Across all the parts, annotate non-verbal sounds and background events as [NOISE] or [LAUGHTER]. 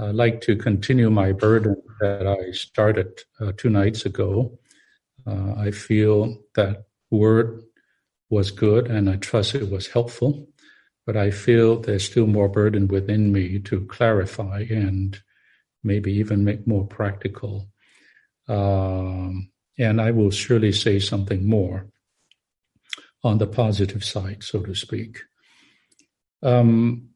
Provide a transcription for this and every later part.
I'd like to continue my burden that I started uh, two nights ago. Uh, I feel that word was good and I trust it was helpful, but I feel there's still more burden within me to clarify and maybe even make more practical. Um, and I will surely say something more on the positive side, so to speak. Um,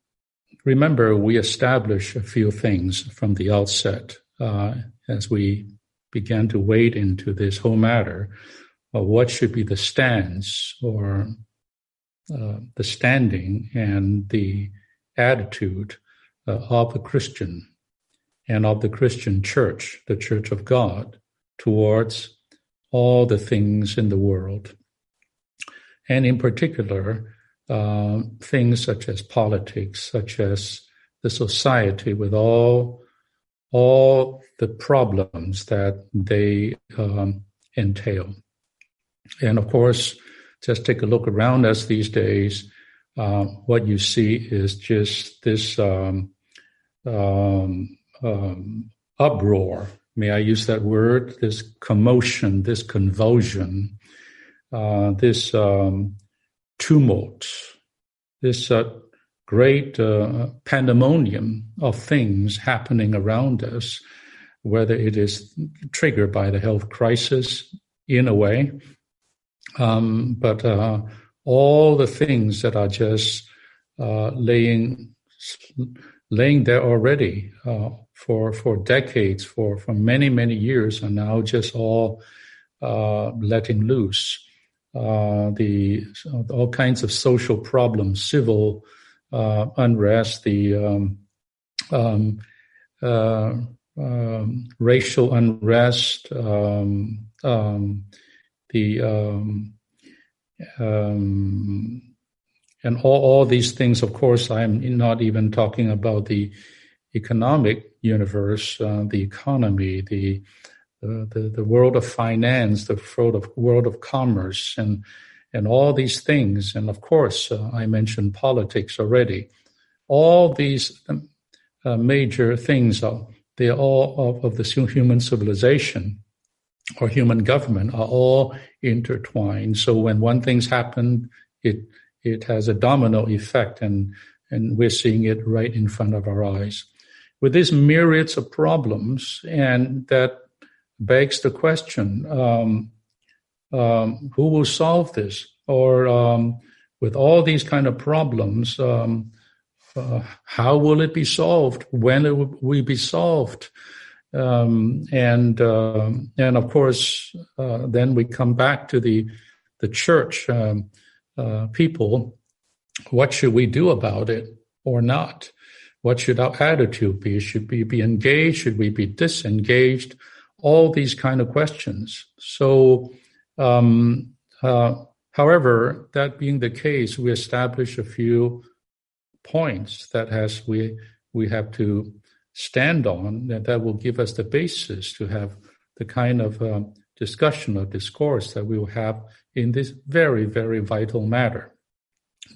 remember, we established a few things from the outset uh, as we began to wade into this whole matter of what should be the stance or uh, the standing and the attitude uh, of a Christian and of the Christian church, the church of God, towards all the things in the world. And in particular, uh, things such as politics, such as the society with all all the problems that they um, entail. And of course, just take a look around us these days. Uh, what you see is just this um, um, um, uproar. May I use that word? This commotion, this convulsion, uh, this um, tumult, this uh, great uh, pandemonium of things happening around us, whether it is triggered by the health crisis in a way, um, but uh, all the things that are just uh, laying laying there already uh, for for decades, for for many many years, are now just all uh, letting loose. Uh, the all kinds of social problems, civil uh, unrest, the um, um, uh, um, racial unrest, um, um, the um, and all, all these things. Of course, I'm not even talking about the economic universe, uh, the economy, the the, the world of finance, the world of world of commerce, and and all these things. And of course, uh, I mentioned politics already. All these um, uh, major things are they are all of, of, the human civilization or human government are all intertwined. So when one thing's happened, it it has a domino effect, and and we're seeing it right in front of our eyes. With these myriads of problems, and that begs the question um, um, who will solve this? Or um, with all these kind of problems, um, uh, how will it be solved? When it will we be solved? Um, and uh, and of course, uh, then we come back to the the church um, uh, people. What should we do about it or not? What should our attitude be? Should we be engaged? Should we be disengaged? All these kind of questions. So, um, uh, however, that being the case, we establish a few points that has we we have to stand on that that will give us the basis to have the kind of uh, discussion or discourse that we will have in this very very vital matter.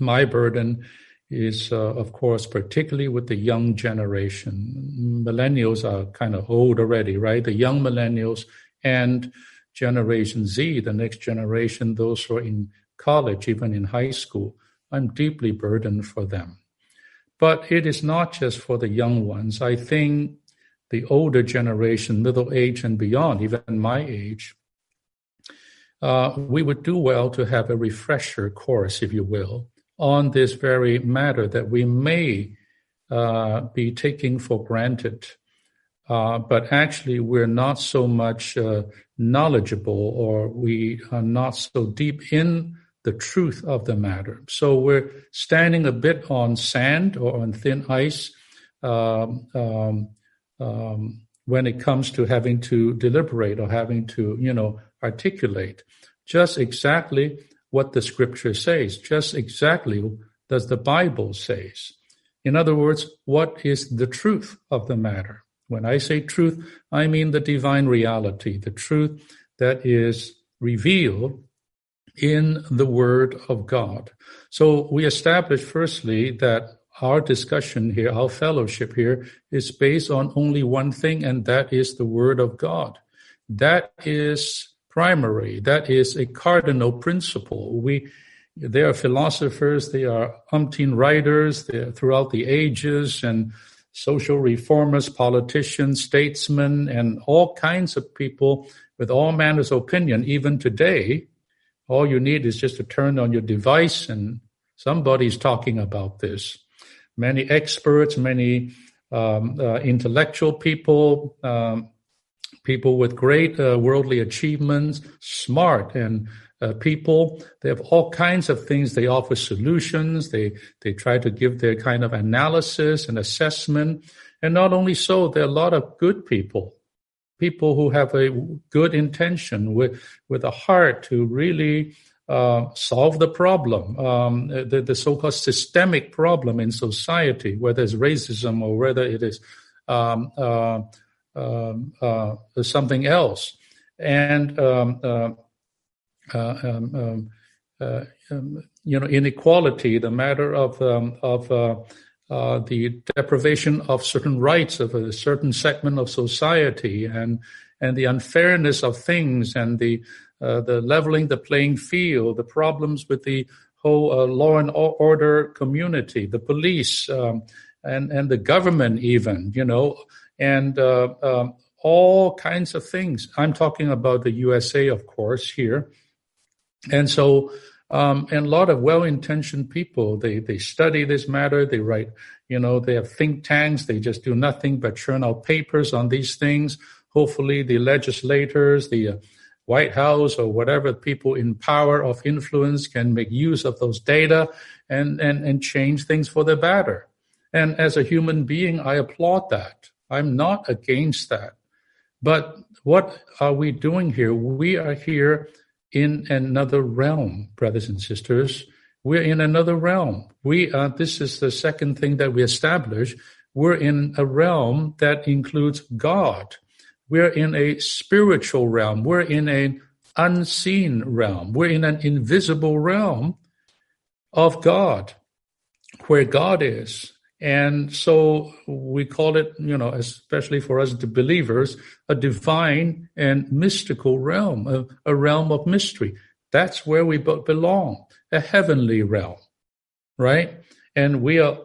My burden is, uh, of course, particularly with the young generation. Millennials are kind of old already, right? The young millennials and Generation Z, the next generation, those who are in college, even in high school. I'm deeply burdened for them. But it is not just for the young ones. I think the older generation, middle age and beyond, even my age, uh, we would do well to have a refresher course, if you will, on this very matter that we may uh, be taking for granted. Uh, but actually, we're not so much uh, knowledgeable or we are not so deep in the truth of the matter. So we're standing a bit on sand or on thin ice um, um, um, when it comes to having to deliberate or having to, you know, articulate just exactly what the scripture says, just exactly does the Bible says. In other words, what is the truth of the matter? When I say truth, I mean the divine reality, the truth that is revealed in the Word of God. So we establish firstly that our discussion here, our fellowship here, is based on only one thing, and that is the Word of God. That is primary. That is a cardinal principle. We, there are philosophers, there are umpteen writers throughout the ages, and social reformers, politicians, statesmen, and all kinds of people with all manners of opinion. Even today, all you need is just to turn on your device and somebody's talking about this. Many experts, many um, uh, intellectual people, um, people with great uh, worldly achievements, smart and uh, people. They have all kinds of things. They offer solutions. They they try to give their kind of analysis and assessment. And not only so, there are a lot of good people, people who have a good intention with with a heart to really uh, solve the problem, um, the, the so-called systemic problem in society, whether it's racism or whether it is um, uh, um, uh, something else. And um, uh, uh, um, um, uh, um, you know, inequality, the matter of of uh, the deprivation of certain rights of a certain segment of society, and and the unfairness of things, and the uh, the leveling the playing field, the problems with the whole uh, law and order community, the police, um, and and the government, even you know, and um, all kinds of things. I'm talking about the USA, of course, here. And so, um, and a lot of well-intentioned people, they, they study this matter. They write, you know, they have think tanks. They just do nothing but churn out papers on these things. Hopefully the legislators, the uh, White House or whatever people in power of influence can make use of those data and, and, and change things for the better. And as a human being, I applaud that. I'm not against that. But what are we doing here? We are here in another realm, brothers and sisters. We're in another realm. We are, this is the second thing that we establish. We're in a realm that includes God. We're in a spiritual realm. We're in an unseen realm. We're in an invisible realm of God, where God is. And so we call it, you know, especially for us, the believers, a divine and mystical realm, a, a realm of mystery. That's where we belong, a heavenly realm, right? And we are,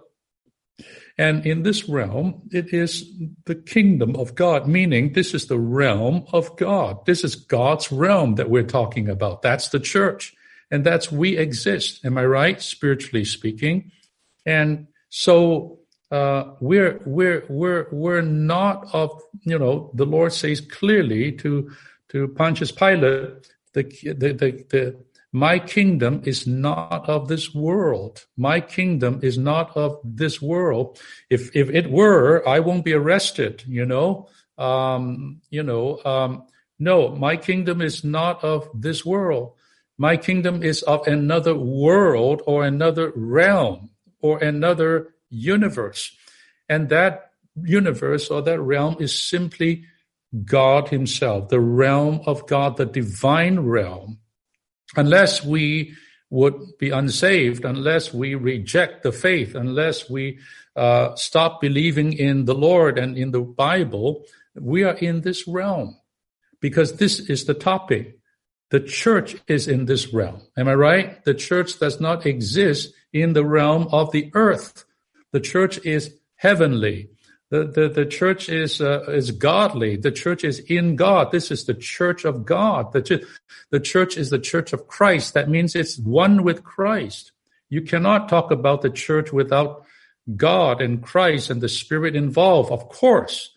and in this realm, it is the kingdom of God, meaning this is the realm of God. This is God's realm that we're talking about. That's the church. And that's we exist. Am I right? Spiritually speaking. And so uh, we're we're we're we're not of you know the Lord says clearly to to Pontius Pilate the the the, the my kingdom is not of this world. My kingdom is not of this world. If if it were, I won't be arrested. You know, um, you know. Um, no, my kingdom is not of this world. My kingdom is of another world or another realm or another universe. And that universe or that realm is simply God Himself, the realm of God, the divine realm. Unless we would be unsaved, unless we reject the faith, unless we uh, stop believing in the Lord and in the Bible, we are in this realm because this is the topic. The church is in this realm. Am I right? The church does not exist in the realm of the earth. The church is heavenly. The, the, the church is, uh, is godly. The church is in God. This is the church of God. The, ch- the church is the church of Christ. That means it's one with Christ. You cannot talk about the church without God and Christ and the Spirit involved. Of course,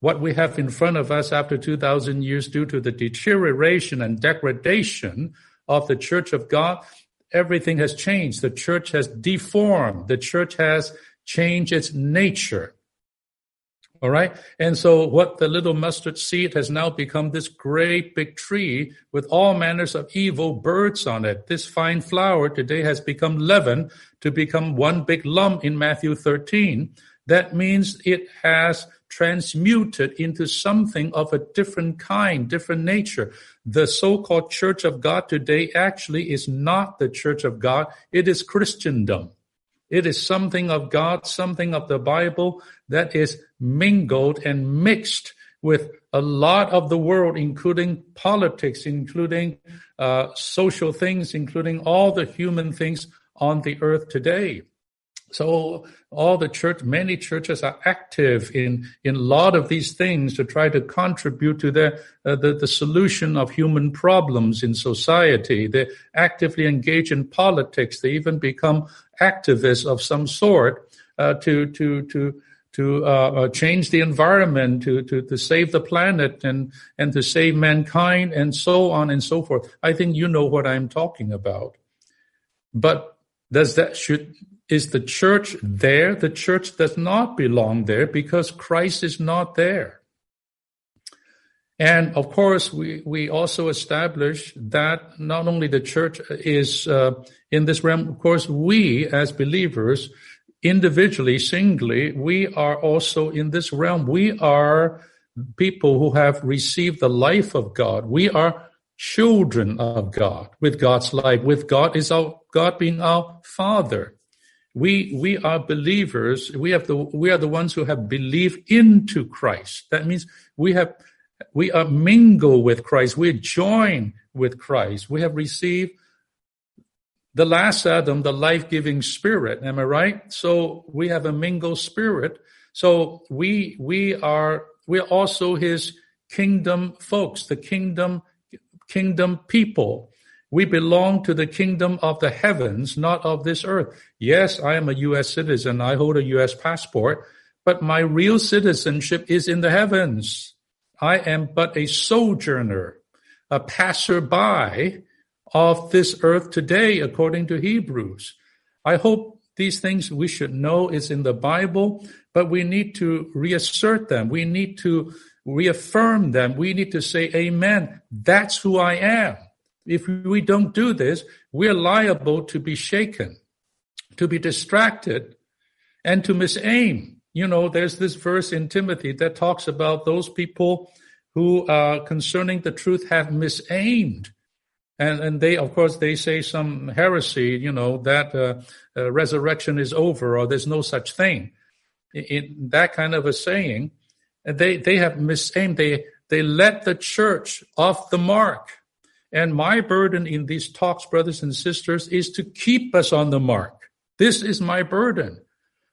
what we have in front of us after 2,000 years due to the deterioration and degradation of the church of God, everything has changed. The church has deformed. The church has changed its nature. All right. And so what the little mustard seed has now become this great big tree with all manners of evil birds on it. This fine flower today has become leaven to become one big lump in Matthew 13. That means it has transmuted into something of a different kind, different nature. The so-called church of God today actually is not the church of God. It is Christendom. It is something of God, something of the Bible that is mingled and mixed with a lot of the world, including politics, including uh, social things, including all the human things on the earth today. So all the church, many churches are active in in a lot of these things to try to contribute to the uh, the, the solution of human problems in society. They actively engage in politics. They even become activists of some sort uh, to to to to uh, uh change the environment, to, to to save the planet, and and to save mankind, and so on and so forth. I think you know what I'm talking about. But does that should is the church there? The church does not belong there because Christ is not there. And of course, we, we also establish that not only the church is uh, in this realm, of course, we as believers, individually, singly, we are also in this realm. We are people who have received the life of God. We are children of God with God's life. With God is our God being our Father. We we are believers. We have the we are the ones who have believed into Christ. That means we have we are mingle with Christ. We join with Christ. We have received the last Adam, the life-giving spirit. Am I right? So we have a mingled spirit. So we we are we're also his kingdom folks, the kingdom kingdom people. We belong to the kingdom of the heavens, not of this earth. Yes, I am a U.S. citizen. I hold a U.S. passport, but my real citizenship is in the heavens. I am but a sojourner, a passerby of this earth today, according to Hebrews. I hope these things we should know is in the Bible, but we need to reassert them. We need to reaffirm them. We need to say, Amen. That's who I am. If we don't do this, we're liable to be shaken, to be distracted, and to misaim. You know, there's this verse in Timothy that talks about those people who, uh, concerning the truth, have misaimed. And, and they, of course, they say some heresy, you know, that uh, uh, resurrection is over or there's no such thing. In, in that kind of a saying, they, they have misaimed. They, they let the church off the mark and my burden in these talks, brothers and sisters, is to keep us on the mark. This is my burden.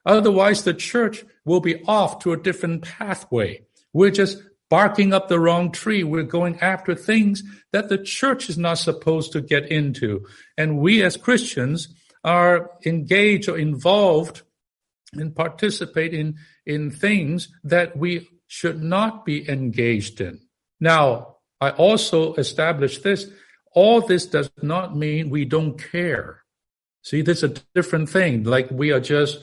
Otherwise, the church will be off to a different pathway. We're just barking up the wrong tree. We're going after things that the church is not supposed to get into. And we as Christians are engaged or involved and participate in, in things that we should not be engaged in. Now, I also established this. All this does not mean we don't care. See, this is a different thing. Like we are just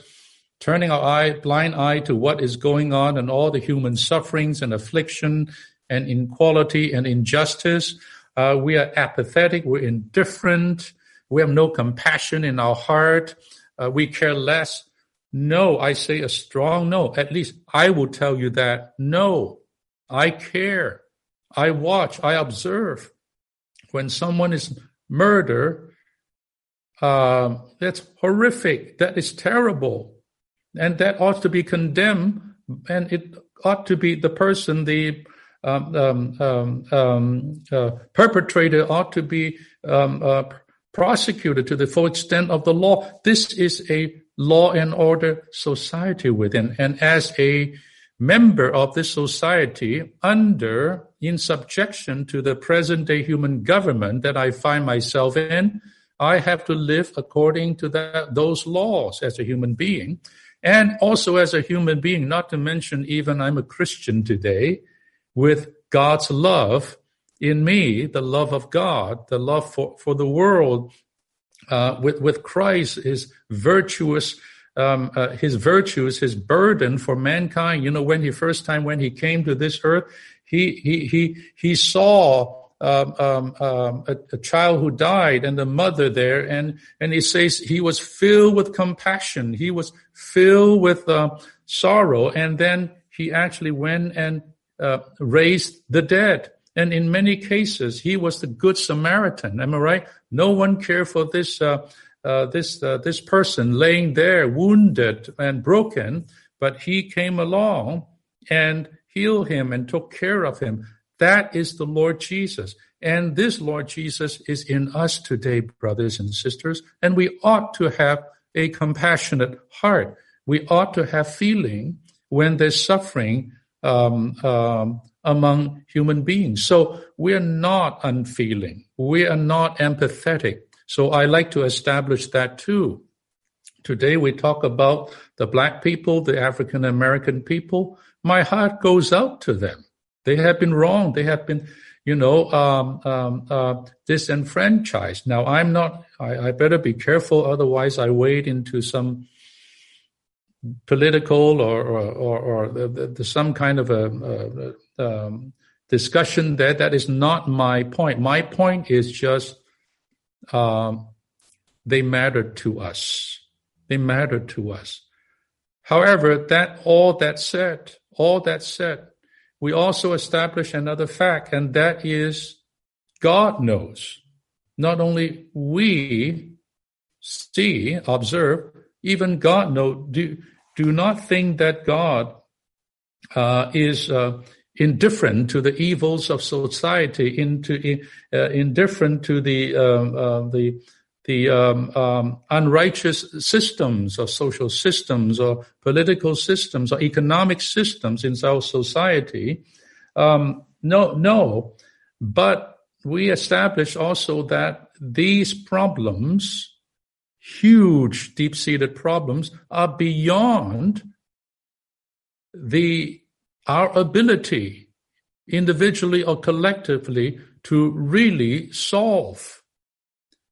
turning our eye, blind eye to what is going on and all the human sufferings and affliction and inequality and injustice. Uh, we are apathetic. We're indifferent. We have no compassion in our heart. Uh, we care less. No, I say a strong no. At least I will tell you that. No, I care. I watch, I observe. When someone is murdered, uh, that's horrific. That is terrible. And that ought to be condemned. And it ought to be the person, the um, um, um, um uh, perpetrator ought to be um, uh, prosecuted to the full extent of the law. This is a law and order society within. And as a member of this society under in subjection to the present day human government that I find myself in, I have to live according to that, those laws as a human being. And also as a human being, not to mention even I'm a Christian today with God's love in me, the love of God, the love for, for the world, uh, with, with Christ his virtuous um, uh, his virtues, his burden for mankind. You know, when he first time when he came to this earth, he he he he saw um, um, um, a, a, child who died and the mother there, and and he says he was filled with compassion. He was filled with uh, sorrow, and then he actually went and uh, raised the dead. And in many cases, he was the good Samaritan. Am I right? No one cared for this uh, uh, this uh, this person laying there wounded and broken, but he came along and healed him and took care of him. That is the Lord Jesus. And this Lord Jesus is in us today, brothers and sisters, and we ought to have a compassionate heart. We ought to have feeling when there's suffering um, um, among human beings. So we're not unfeeling. We are not empathetic. So I like to establish that too. Today we talk about the black people, the African American people. My heart goes out to them. They have been wrong. They have been you know, um, um, uh, disenfranchised. Now, I'm not, I, I, better be careful, otherwise, I wade into some political or, or, or, or the, the, some kind of a, a um, discussion there. That is not my point. My point is just um, they matter to us. They matter to us. However, that all that said, all that said, we also establish another fact, and that is God knows. Not only we see, observe, even God knows. Do, do not think that God uh, is uh, indifferent to the evils of society, into, uh, indifferent to the um, uh, the the um, um, unrighteous systems or social systems or political systems or economic systems in our society. Um, no, no. But we establish also that these problems, huge deep seated problems, are beyond the our ability individually or collectively to really solve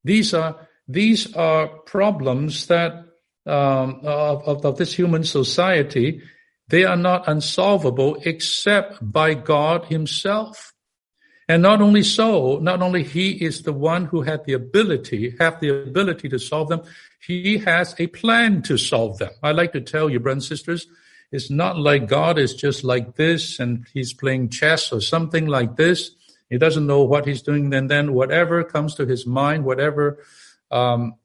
these are these are problems that um, of, of this human society. They are not unsolvable except by God Himself. And not only so, not only He is the one who had the ability, have the ability to solve them, He has a plan to solve them. I like to tell you, brothers and sisters, it's not like God is just like this and He's playing chess or something like this. He doesn't know what he's doing. And then whatever comes to his mind, whatever um,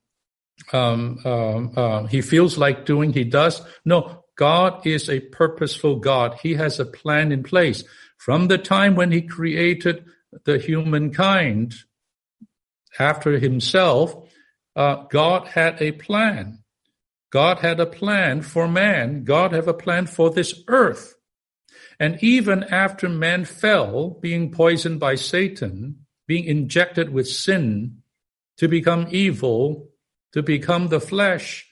um, um, uh, he feels like doing, he does. No, God is a purposeful God. He has a plan in place. From the time when he created the humankind after himself, uh, God had a plan. God had a plan for man. God have a plan for this earth. And even after man fell, being poisoned by Satan, being injected with sin to become evil, to become the flesh,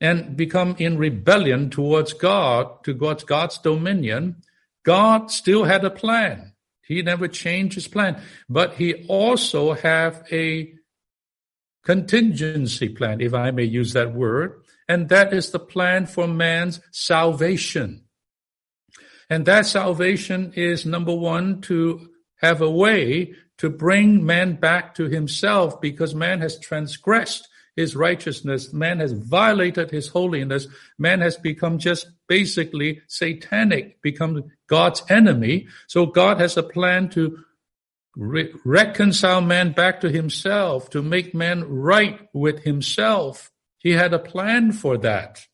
and become in rebellion towards God, towards God's dominion, God still had a plan. He never changed his plan, but he also have a contingency plan, if I may use that word, and that is the plan for man's salvation. And that salvation is number one, to have a way to bring man back to himself because man has transgressed his righteousness. Man has violated his holiness. Man has become just basically satanic, become God's enemy. So God has a plan to re- reconcile man back to himself, to make man right with himself. He had a plan for that.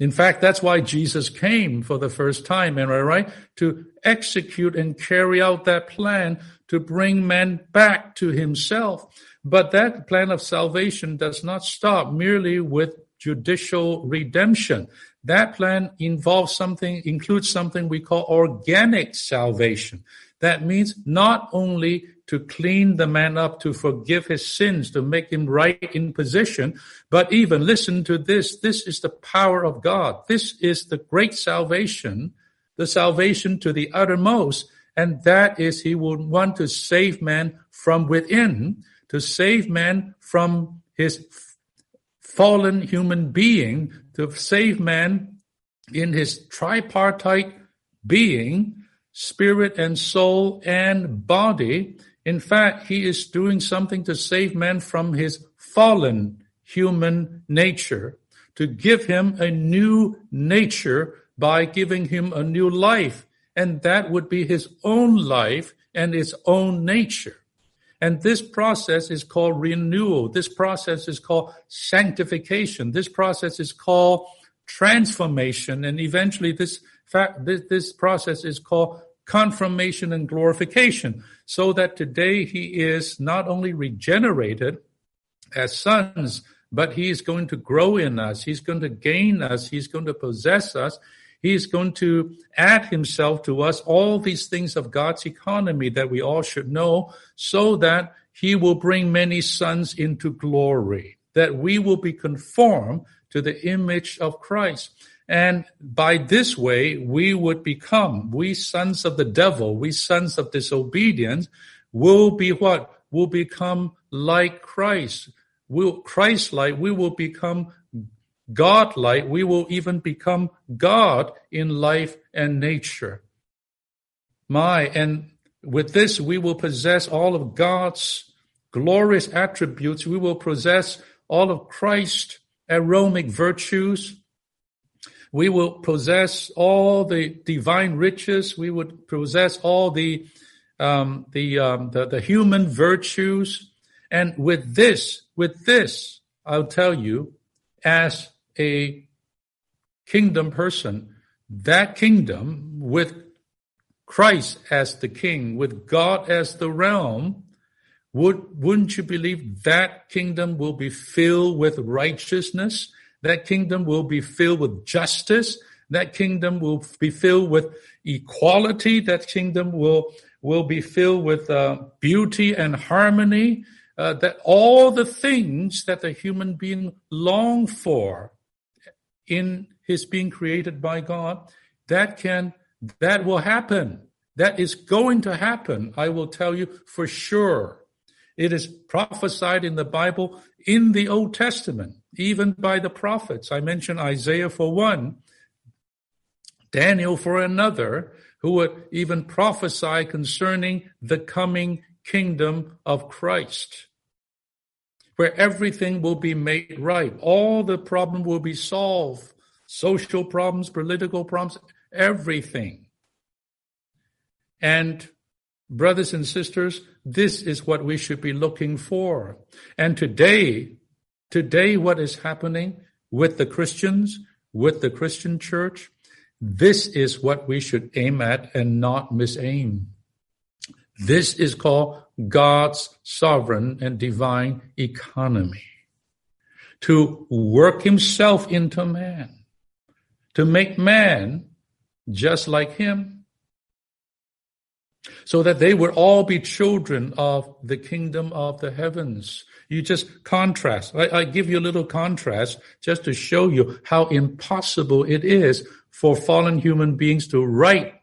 In fact, that's why Jesus came for the first time, am I right? To execute and carry out that plan to bring man back to himself. But that plan of salvation does not stop merely with judicial redemption. That plan involves something, includes something we call organic salvation. That means not only to clean the man up, to forgive his sins, to make him right in position. But even listen to this. This is the power of God. This is the great salvation, the salvation to the uttermost. And that is he would want to save man from within, to save man from his fallen human being, to save man in his tripartite being, spirit and soul and body, in fact, he is doing something to save man from his fallen human nature, to give him a new nature by giving him a new life. And that would be his own life and his own nature. And this process is called renewal. This process is called sanctification. This process is called transformation. And eventually this fact, this, this process is called conformation and glorification. So that today he is not only regenerated as sons, but he is going to grow in us. He's going to gain us. He's going to possess us. He's going to add himself to us, all these things of God's economy that we all should know, so that he will bring many sons into glory, that we will be conformed to the image of Christ. And by this way, we would become, we sons of the devil, we sons of disobedience, will be what? Will become like Christ. Will Christ like, we will become God-like, we will even become God in life and nature. My, and with this, we will possess all of God's glorious attributes. We will possess all of Christ's aromatic virtues. We will possess all the divine riches. We would possess all the um, the, um, the the human virtues. And with this, with this, I'll tell you, as a kingdom person, that kingdom with Christ as the king, with God as the realm, would, wouldn't you believe that kingdom will be filled with righteousness? That kingdom will be filled with justice. That kingdom will be filled with equality. That kingdom will, will be filled with uh, beauty and harmony. Uh, that all the things that the human being long for in his being created by God, that can, that will happen. That is going to happen. I will tell you for sure. It is prophesied in the Bible in the Old Testament, even by the prophets. I mentioned Isaiah for one, Daniel for another, who would even prophesy concerning the coming kingdom of Christ where everything will be made right. All the problem will be solved. Social problems, political problems, everything. And brothers and sisters, this is what we should be looking for. And today, today what is happening with the Christians, with the Christian church, this is what we should aim at and not misaim. This is called God's sovereign and divine economy. To work himself into man, to make man just like him, so that they would all be children of the kingdom of the heavens. You just contrast. I, I, give you a little contrast just to show you how impossible it is for fallen human beings to right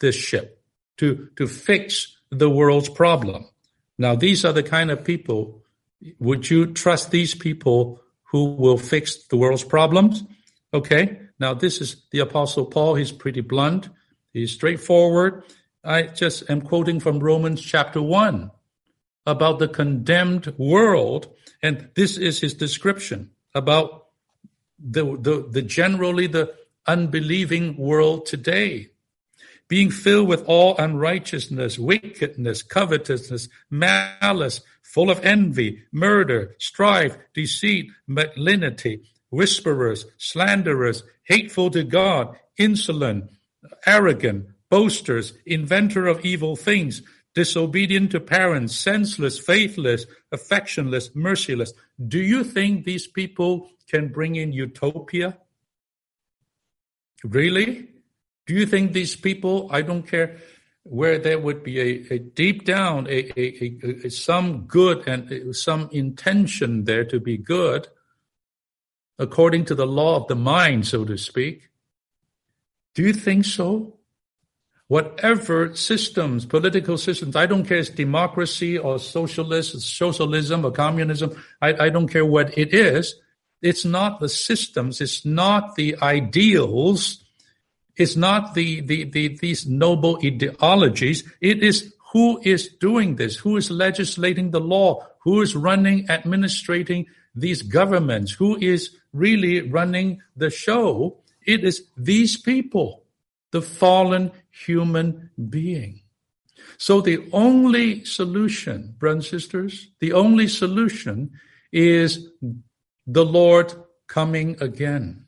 this ship, to, to fix the world's problem. Now, these are the kind of people, would you trust these people who will fix the world's problems? Okay. Now, this is the Apostle Paul. He's pretty blunt. He's straightforward. I just am quoting from Romans chapter 1 about the condemned world. And this is his description about the, the, the generally the unbelieving world today being filled with all unrighteousness, wickedness, covetousness, malice, full of envy, murder, strife, deceit, malignity, whisperers, slanderers, hateful to God, insolent, arrogant, boasters, inventor of evil things, disobedient to parents, senseless, faithless, affectionless, merciless. Do you think these people can bring in utopia? Really? Do you think these people, I don't care where there would be a, a deep down, a, a, a, some good and some intention there to be good, according to the law of the mind, so to speak? Do you think so? Whatever systems, political systems, I don't care it's democracy or socialist, socialism or communism, I, I don't care what it is. It's not the systems, it's not the ideals it's not the, the, the, these noble ideologies. It is who is doing this, who is legislating the law, who is running, administrating these governments, who is really running the show. It is these people, the fallen human being. So the only solution, brothers and sisters, the only solution is the Lord coming again.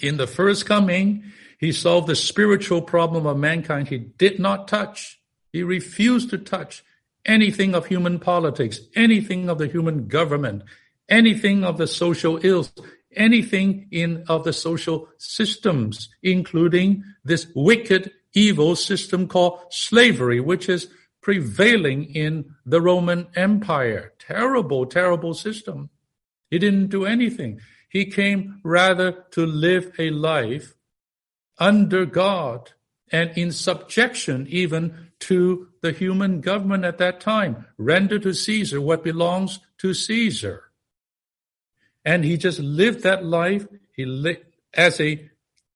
In the first coming, he solved the spiritual problem of mankind. He did not touch. He refused to touch anything of human politics, anything of the human government, anything of the social ills, anything in of the social systems, including this wicked, evil system called slavery, which is prevailing in the Roman Empire. Terrible, terrible system. He didn't do anything. He came rather to live a life under God and in subjection even to the human government at that time. Render to Caesar what belongs to Caesar. And he just lived that life. He lived as a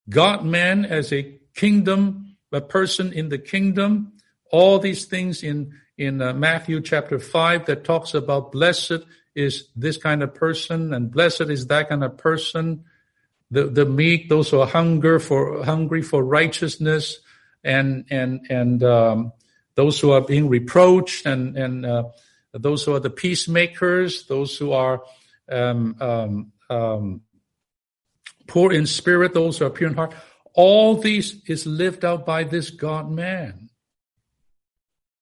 God man, as a kingdom, a person in the kingdom. All these things in, in uh, Matthew chapter 5 that talks about blessed is this kind of person and blessed is that kind of person. The, the meek, those who are hunger for, hungry for righteousness and, and, and, um, those who are being reproached and, and, uh, those who are the peacemakers, those who are, um, um, um, poor in spirit, those who are pure in heart. All these is lived out by this God man.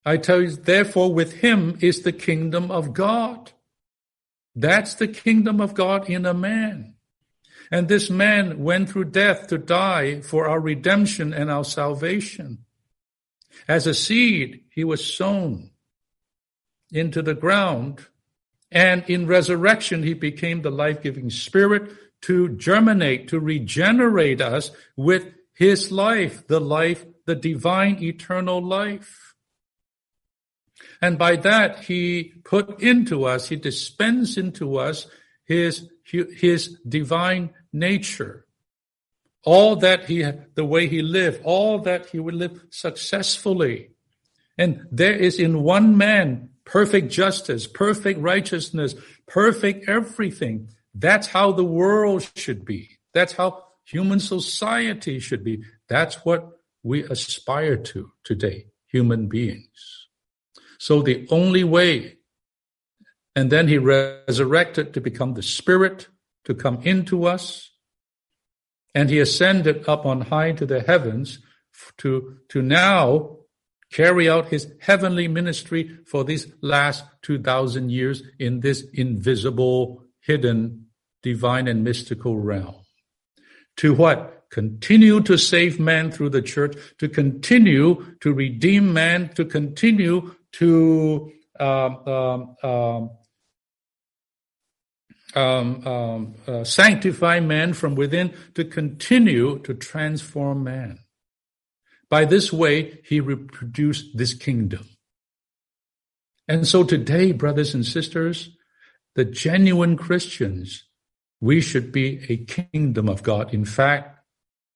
I tell you, therefore, with him is the kingdom of God. That's the kingdom of God in a man. And this man went through death to die for our redemption and our salvation. As a seed, he was sown into the ground and in resurrection, he became the life giving spirit to germinate, to regenerate us with his life, the life, the divine eternal life. And by that, he put into us, he dispensed into us his, his divine nature. All that he, the way he lived, all that he would live successfully. And there is in one man perfect justice, perfect righteousness, perfect everything. That's how the world should be. That's how human society should be. That's what we aspire to today, human beings. So the only way, and then he resurrected to become the spirit to come into us, and he ascended up on high to the heavens to, to now carry out his heavenly ministry for these last 2,000 years in this invisible, hidden, divine, and mystical realm. To what? Continue to save man through the church, to continue to redeem man, to continue to um, um, um, um, um uh, sanctify man from within, to continue to transform man. By this way, he reproduced this kingdom. And so today, brothers and sisters, the genuine Christians, we should be a kingdom of God. In fact,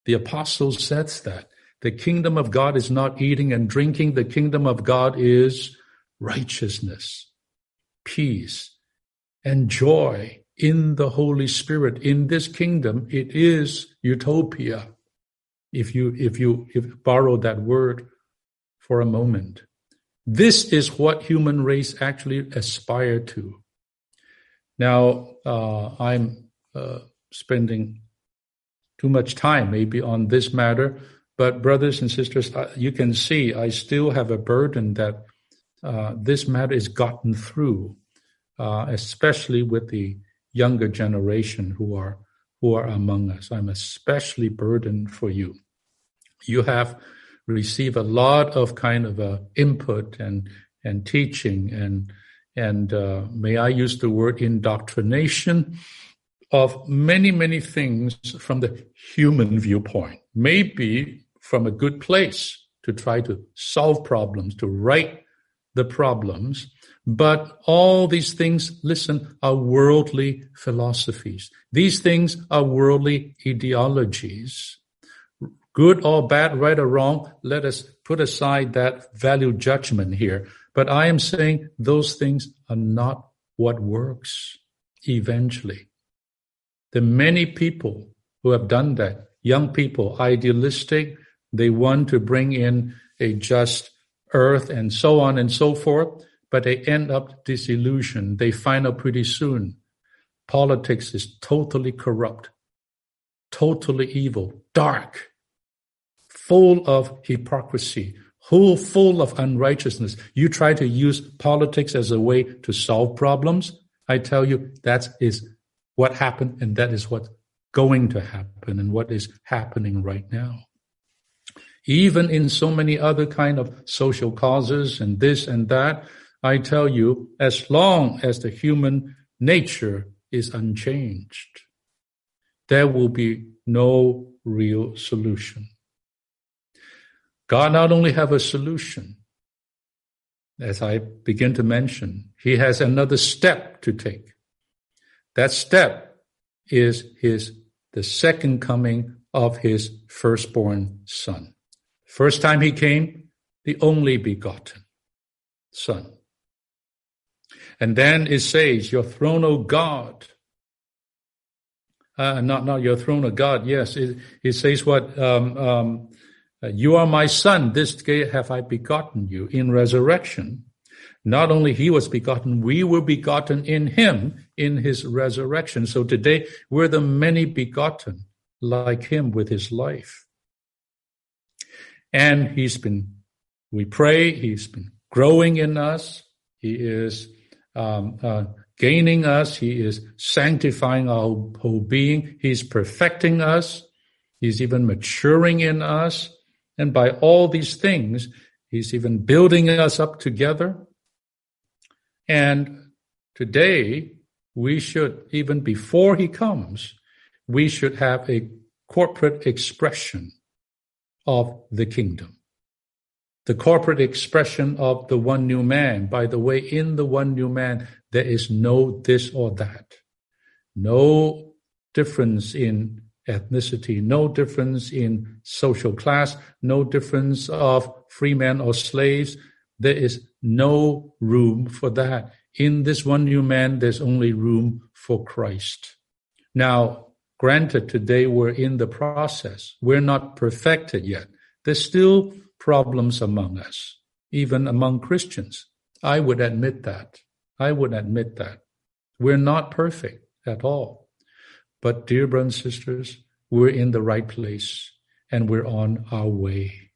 the apostle says that the kingdom of God is not eating and drinking. The kingdom of God is righteousness, peace, and joy in the Holy Spirit. In this kingdom, it is utopia if you if you if borrow that word for a moment this is what human race actually aspire to. Now uh, i'm uh, spending too much time maybe on this matter but brothers and sisters uh, you can see i still have a burden that uh, this matter is gotten through uh, especially with the younger generation who are who are among us. I'm especially burdened for you. You have received a lot of kind of uh, input and and teaching and and uh, may I use the word indoctrination of many many things from the human viewpoint, maybe from a good place to try to solve problems, to right the problems, but all these things, listen, are worldly philosophies. These things are worldly ideologies. Good or bad, right or wrong, let us put aside that value judgment here. But I am saying those things are not what works eventually. The many people who have done that, young people, idealistic, they want to bring in a just earth and so on and so forth, but they end up disillusioned. They find out pretty soon politics is totally corrupt, totally evil, dark, full of hypocrisy, whole full of unrighteousness. You try to use politics as a way to solve problems. I tell you, that is what happened, and that is what's going to happen, and what is happening right now. Even in so many other kind of social causes and this and that, I tell you, as long as the human nature is unchanged, there will be no real solution. God not only have a solution, as I begin to mention, he has another step to take. That step is his the second coming of his firstborn son. First time he came, the only begotten son. And then it says, Your throne, O God. Uh, not, not your throne, O God. Yes, it, it says what? Um, um, you are my son. This day have I begotten you in resurrection. Not only he was begotten, we were begotten in him in his resurrection. So today we're the many begotten like him with his life. And he's been, we pray, he's been growing in us. He is um, uh, gaining us. He is sanctifying our whole being. He's perfecting us. He's even maturing in us. And by all these things, he's even building us up together. And today, we should, even before he comes, we should have a corporate expression of the kingdom the corporate expression of the one new man. By the way, in the one new man, there is no this or that, no difference in ethnicity, no difference in social class, no difference of free men or slaves. There is no room for that. In this one new man, there's only room for Christ. Now, granted, today we're in the process. We're not perfected yet. There's still problems among us, even among Christians. I would admit that. I would admit that. We're not perfect at all. But, dear brothers and sisters, we're in the right place and we're on our way.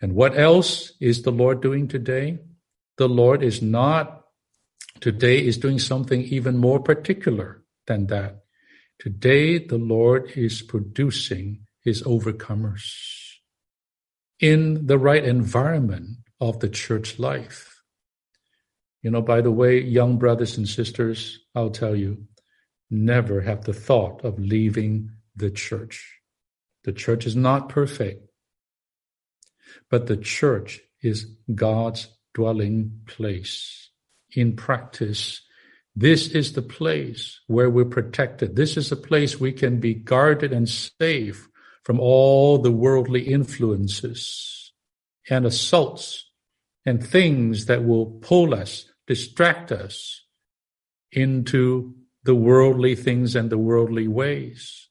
And what else is the Lord doing today? The Lord is not, today is doing something even more particular than that. Today, the Lord is producing his overcomers in the right environment of the church life. You know, by the way, young brothers and sisters, I'll tell you, never have the thought of leaving the church. The church is not perfect, but the church is God's dwelling place. In practice, this is the place where we're protected. This is a place we can be guarded and safe from all the worldly influences and assaults and things that will pull us, distract us into the worldly things and the worldly ways.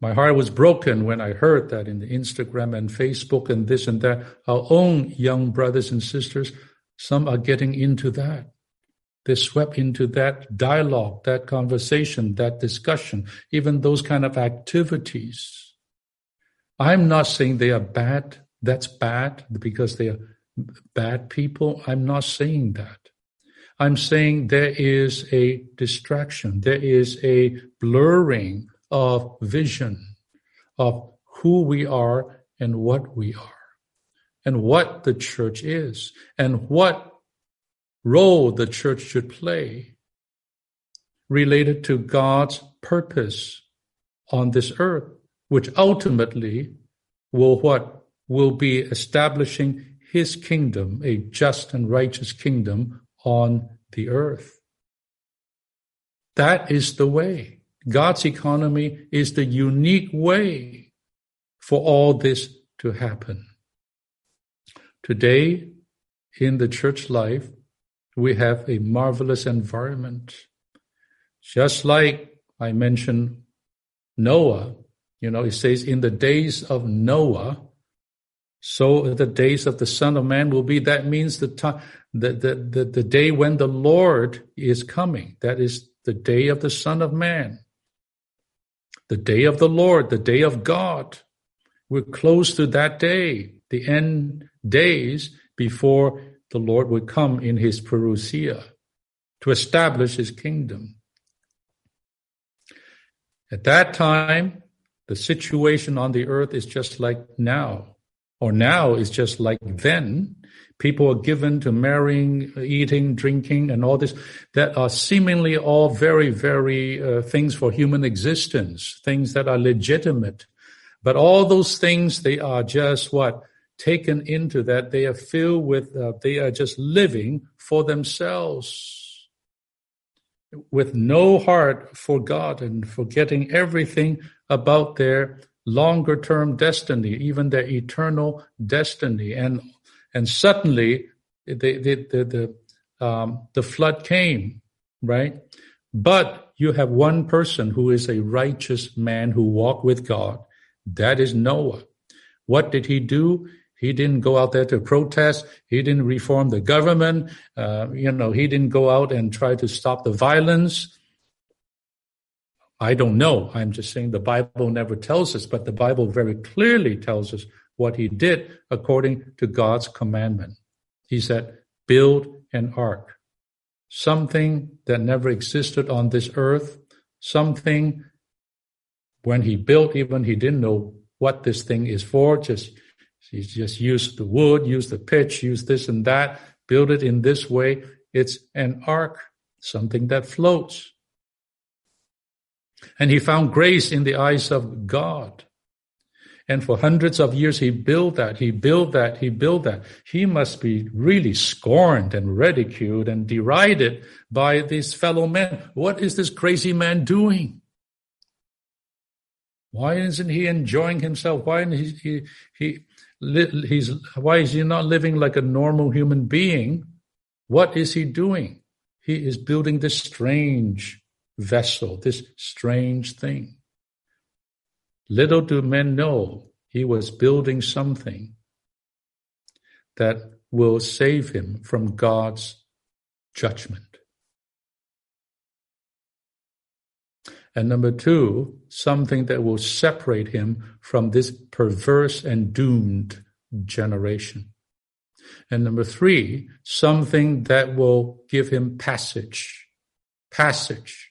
My heart was broken when I heard that in the Instagram and Facebook and this and that. Our own young brothers and sisters, some are getting into that. They're swept into that dialogue, that conversation, that discussion, even those kind of activities. I'm not saying they are bad. That's bad because they are bad people. I'm not saying that. I'm saying there is a distraction. There is a blurring of vision of who we are and what we are and what the church is and what role the church should play related to God's purpose on this earth, which ultimately will what will be establishing his kingdom, a just and righteous kingdom on the earth. That is the way. God's economy is the unique way for all this to happen. Today, in the church life, we have a marvelous environment. Just like I mentioned Noah, you know, it says in the days of Noah, so the days of the Son of Man will be. That means the time, the, the, the, the day when the Lord is coming. That is the day of the Son of Man. The day of the Lord, the day of God. We're close to that day, the end days before the Lord would come in his parousia to establish his kingdom. At that time, the situation on the earth is just like now, or now is just like then. People are given to marrying, eating, drinking, and all this that are seemingly all very, very uh, things for human existence, things that are legitimate. But all those things, they are just what? Taken into that. They are filled with, uh, they are just living for themselves with no heart for God and forgetting everything about their longer term destiny, even their eternal destiny. And and suddenly the the the, the, um, the flood came, right? But you have one person who is a righteous man who walked with God. That is Noah. What did he do? He didn't go out there to protest. He didn't reform the government. Uh, you know, he didn't go out and try to stop the violence. I don't know. I'm just saying the Bible never tells us, but the Bible very clearly tells us what he did according to God's commandment. He said, build an ark, something that never existed on this earth, something when he built, even he didn't know what this thing is for, just he just used the wood, use the pitch, use this and that, build it in this way. It's an ark, something that floats. And he found grace in the eyes of God. And for hundreds of years, he built that, he built that, he built that. He must be really scorned and ridiculed and derided by these fellow men. What is this crazy man doing? Why isn't he enjoying himself? Why isn't he, he, he he's why is he not living like a normal human being? What is he doing? He is building this strange vessel, this strange thing. Little do men know he was building something that will save him from God's judgment. And number two, something that will separate him from this perverse and doomed generation. And number three, something that will give him passage, passage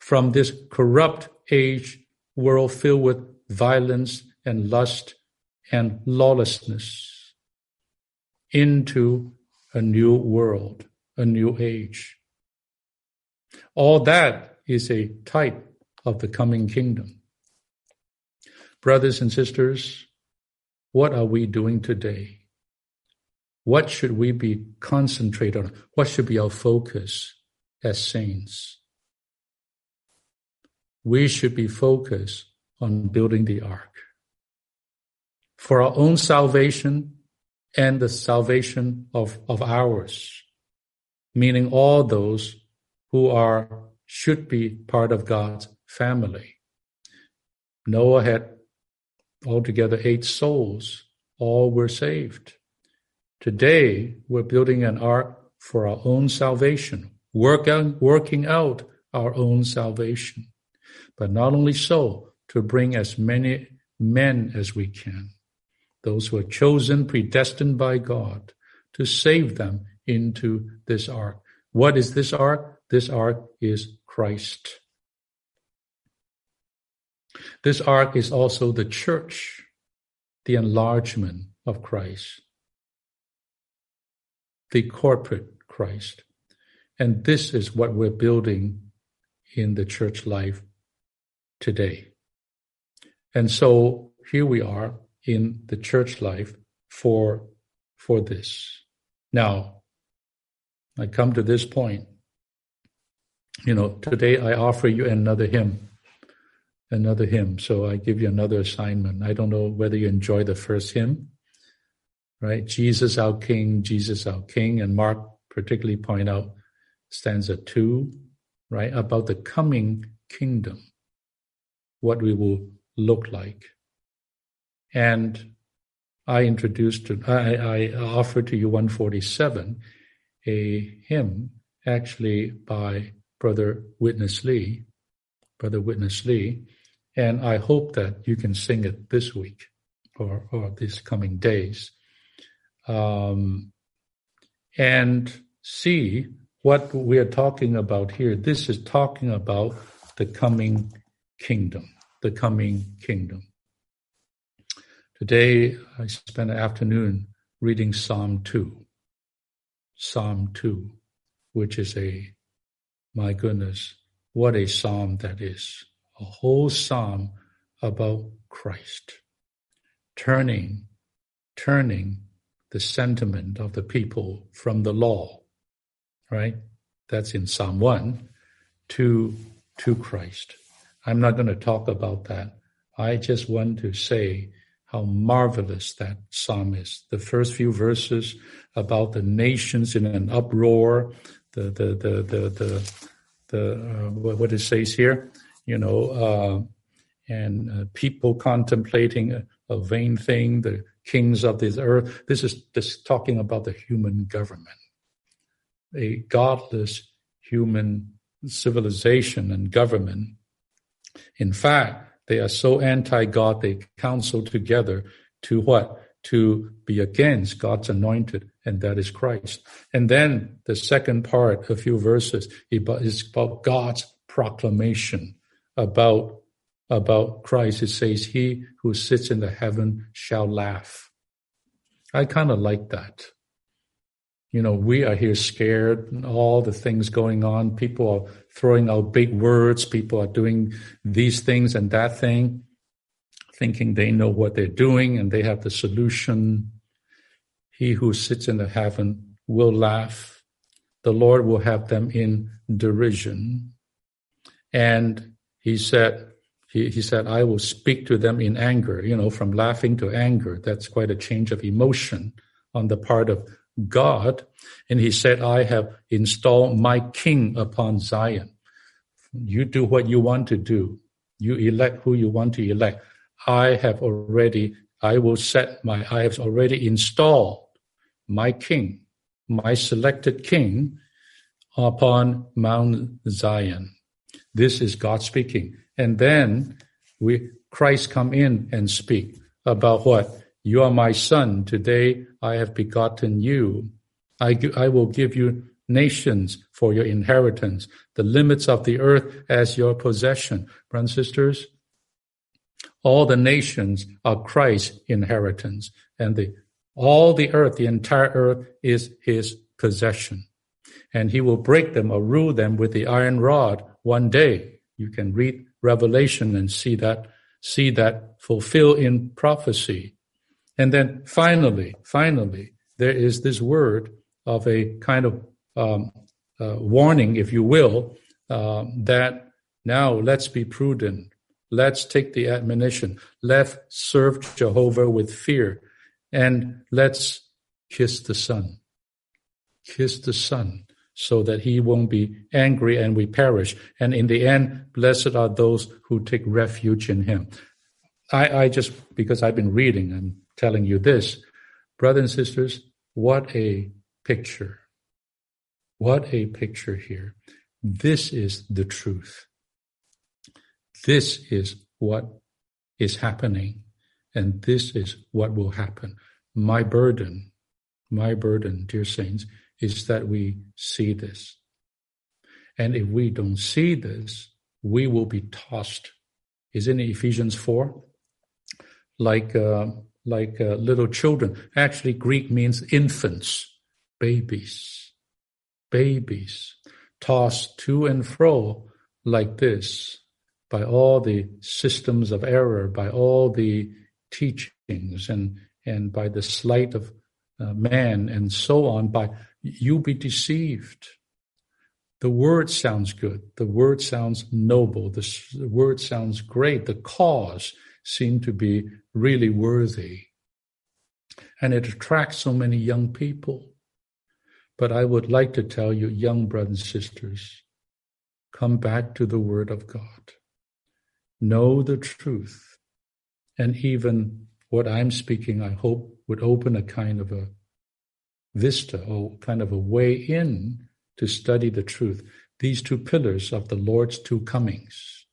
from this corrupt age world filled with violence and lust and lawlessness into a new world, a new age. All that is a type of the coming kingdom. Brothers and sisters, what are we doing today? What should we be concentrated on? What should be our focus as saints? We should be focused on building the ark for our own salvation and the salvation of, of ours, meaning all those who are should be part of God's family. Noah had altogether eight souls. All were saved. Today, we're building an ark for our own salvation, work out, working out our own salvation. But not only so, to bring as many men as we can, those who are chosen, predestined by God, to save them into this ark. What is this ark? This ark is Christ. This ark is also the church, the enlargement of Christ, the corporate Christ. And this is what we're building in the church life today. And so here we are in the church life for, for this. Now, I come to this point you know, today I offer you another hymn, another hymn. So I give you another assignment. I don't know whether you enjoy the first hymn, right? Jesus our King, Jesus our King. And Mark particularly point out stanza two, right? About the coming kingdom, what we will look like. And I introduced, I, I offered to you 147, a hymn actually by Brother Witness Lee, Brother Witness Lee, and I hope that you can sing it this week or, or these coming days. Um, and see what we are talking about here. This is talking about the coming kingdom, the coming kingdom. Today, I spent an afternoon reading Psalm 2. Psalm 2, which is a, my goodness, what a psalm that is. A whole psalm about Christ. Turning, turning the sentiment of the people from the law, right? That's in Psalm 1 to, to Christ. I'm not going to talk about that. I just want to say how marvelous that psalm is. The first few verses about the nations in an uproar, the the the the the, the uh, what it says here, you know, uh, and uh, people contemplating a, a, vain thing, the kings of this earth. This is this talking about the human government, a godless human civilization and government. In fact, they are so anti-God, they counsel together to what? To be against God's anointed, and that is Christ. And then the second part, a few verses, is about God's proclamation about, about Christ. It says, He who sits in the heaven shall laugh. I kind of like that. You know, we are here scared, and all the things going on. People are throwing out big words. People are doing these things and that thing, thinking they know what they're doing and they have the solution. He who sits in the heaven will laugh. The Lord will have them in derision. And he said, he, he said, I will speak to them in anger, you know, from laughing to anger. That's quite a change of emotion on the part of God. And he said, I have installed my king upon Zion. You do what you want to do. You elect who you want to elect. I have already, I will set my, I have already installed my king, my selected king upon Mount Zion. This is God speaking. And then we, Christ come in and speak about what? You are my son. Today I have begotten you. I, I will give you nations for your inheritance, the limits of the earth as your possession. Brothers and sisters, all the nations are Christ's inheritance, and the, all the earth, the entire earth, is his possession. And he will break them or rule them with the iron rod one day. You can read Revelation and see that, see that fulfill in prophecy. And then finally, finally, there is this word of a kind of um, uh, warning, if you will, uh, that now let's be prudent. Let's take the admonition. Let's serve Jehovah with fear. And let's kiss the son. Kiss the son so that he won't be angry and we perish. And in the end, blessed are those who take refuge in him. I, I just, because I've been reading and telling you this. Brothers and sisters, what a picture. What a picture here. This is the truth. This is what is happening. And this is what will happen. My burden, my burden, dear saints, is that we see this. And if we don't see this, we will be tossed. Is in Ephesians 4? Like uh, like uh, little children. Actually, Greek means infants, babies, babies, tossed to and fro like this by all the systems of error, by all the teachings, and and by the sleight of uh, man, and so on. By you be deceived. The word sounds good. The word sounds noble. The word sounds great. The cause seem to be really worthy. And it attracts so many young people. But I would like to tell you, young brothers and sisters, come back to the Word of God. Know the truth. And even what I'm speaking, I hope, would open a kind of a vista or kind of a way in to study the truth. These two pillars of the Lord's two comings.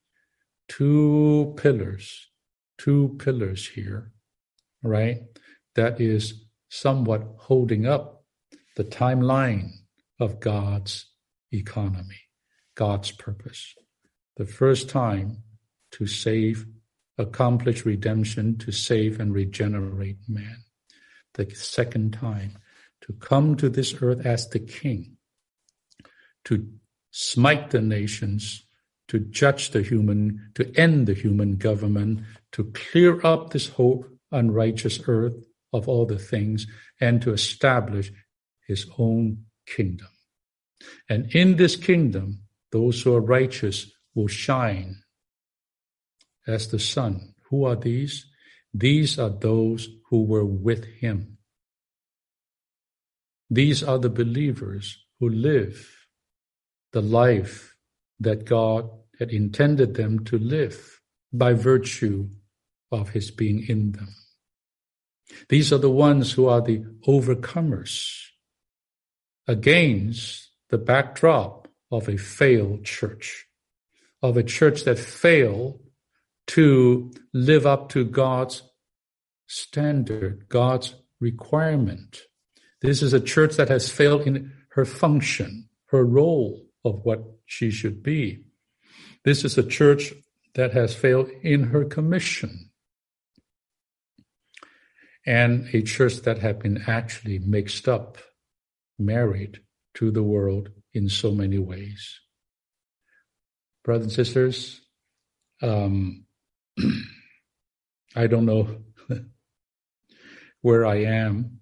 Two pillars, two pillars here, right? That is somewhat holding up the timeline of God's economy, God's purpose. The first time to save, accomplish redemption, to save and regenerate man. The second time to come to this earth as the king, to smite the nations, to judge the human, to end the human government, to clear up this whole unrighteous earth of all the things, and to establish his own kingdom. And in this kingdom, those who are righteous will shine as the sun. Who are these? These are those who were with him. These are the believers who live the life that God had intended them to live by virtue of his being in them. These are the ones who are the overcomers against the backdrop of a failed church, of a church that failed to live up to God's standard, God's requirement. This is a church that has failed in her function, her role of what she should be. This is a church that has failed in her commission. And a church that had been actually mixed up, married to the world in so many ways. Brothers and sisters, um, [CLEARS THROAT] I don't know [LAUGHS] where I am,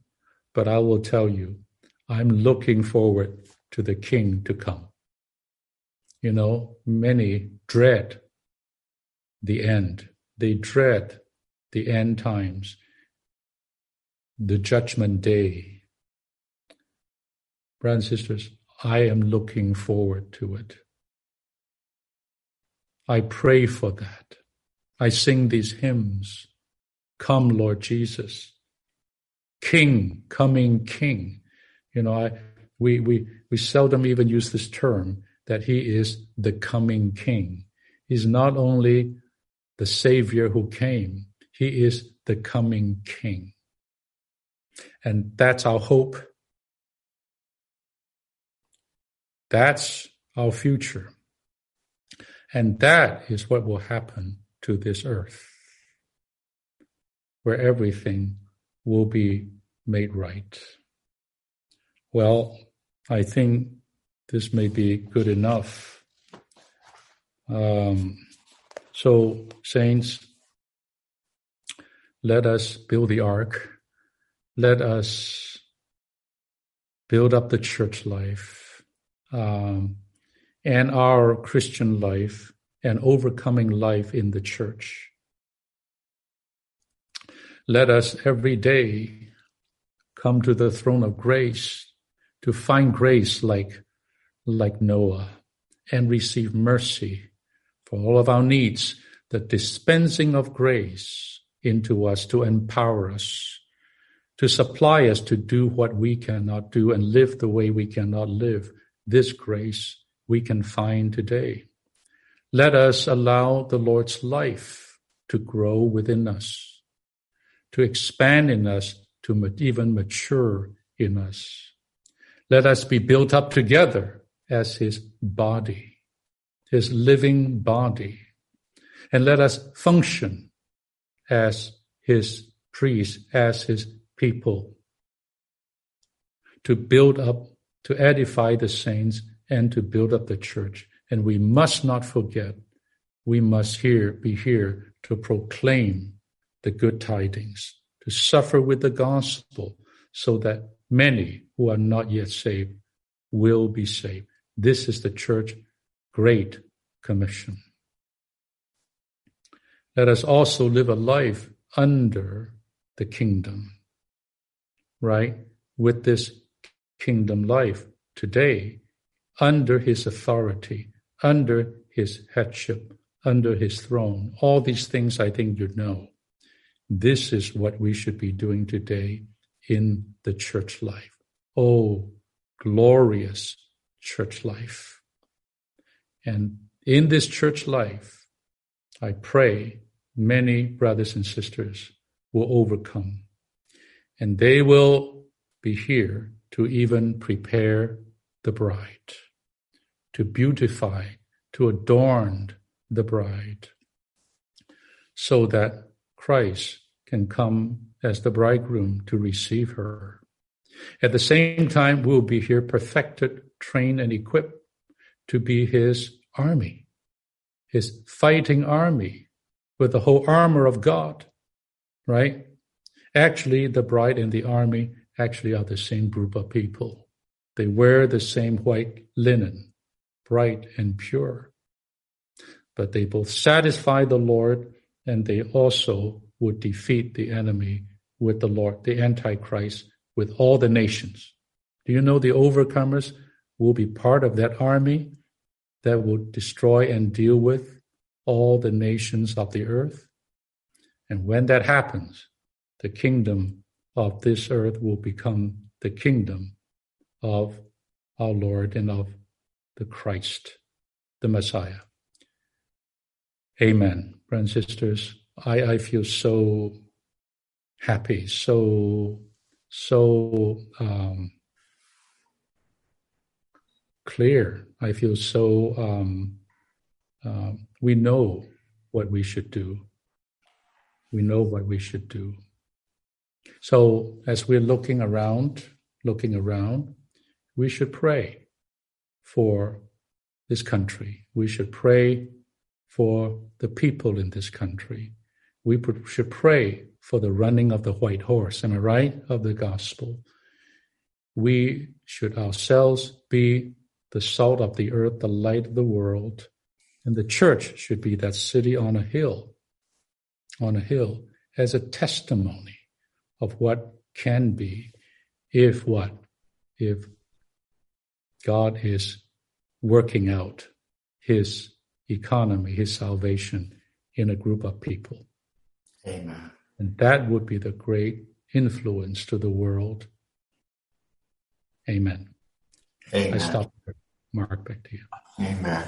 but I will tell you, I'm looking forward to the King to come. You know, many dread the end. They dread the end times, the judgment day. Brothers and sisters, I am looking forward to it. I pray for that. I sing these hymns. Come, Lord Jesus. King, coming King. You know, I, we, we, we seldom even use this term that he is the coming King. He's not only the Savior who came, he is the coming King. And that's our hope. That's our future. And that is what will happen to this earth, where everything will be made right. Well, I think this may be good enough. Um, so, saints, let us build the ark. Let us build up the church life um, and our Christian life and overcoming life in the church. Let us every day come to the throne of grace to find grace like, like Noah and receive mercy for all of our needs, the dispensing of grace into us to empower us, to supply us to do what we cannot do and live the way we cannot live. This grace we can find today. Let us allow the Lord's life to grow within us, to expand in us, to even mature in us. Let us be built up together as his body, his living body, and let us function as his priests, as his people, to build up, to edify the saints, and to build up the church. And we must not forget, we must here be here to proclaim the good tidings, to suffer with the gospel, so that many who are not yet saved will be saved. This is the church great commission. Let us also live a life under the kingdom, right? With this kingdom life today, under his authority, under his headship, under his throne. All these things I think you know. This is what we should be doing today in the church life. Oh, glorious church life. And in this church life, I pray many brothers and sisters will overcome and they will be here to even prepare the bride, to beautify, to adorn the bride, so that Christ can come as the bridegroom to receive her. At the same time, we'll be here perfected, trained, and equipped to be his army, his fighting army with the whole armor of God, right? Actually, the bride and the army actually are the same group of people. They wear the same white linen, bright and pure. But they both satisfy the Lord and they also would defeat the enemy with the Lord, the Antichrist, with all the nations. Do you know the overcomers will be part of that army that will destroy and deal with all the nations of the earth? And when that happens, the kingdom of this earth will become the kingdom of our Lord and of the Christ, the Messiah. Amen. Brothers and sisters, I, I feel so happy, so, so um, clear. I feel so, um, uh, we know what we should do. We know what we should do. So as we're looking around, looking around, we should pray for this country. We should pray for the people in this country. We should pray for the running of the white horse, am I right, of the gospel. We should ourselves be the salt of the earth, the light of the world, and the church should be that city on a hill, on a hill, as a testimony of what can be if what? If God is working out his economy, his salvation in a group of people. Amen. And that would be the great influence to the world. Amen. Amen. I stop there. Mark, back to you. Amen.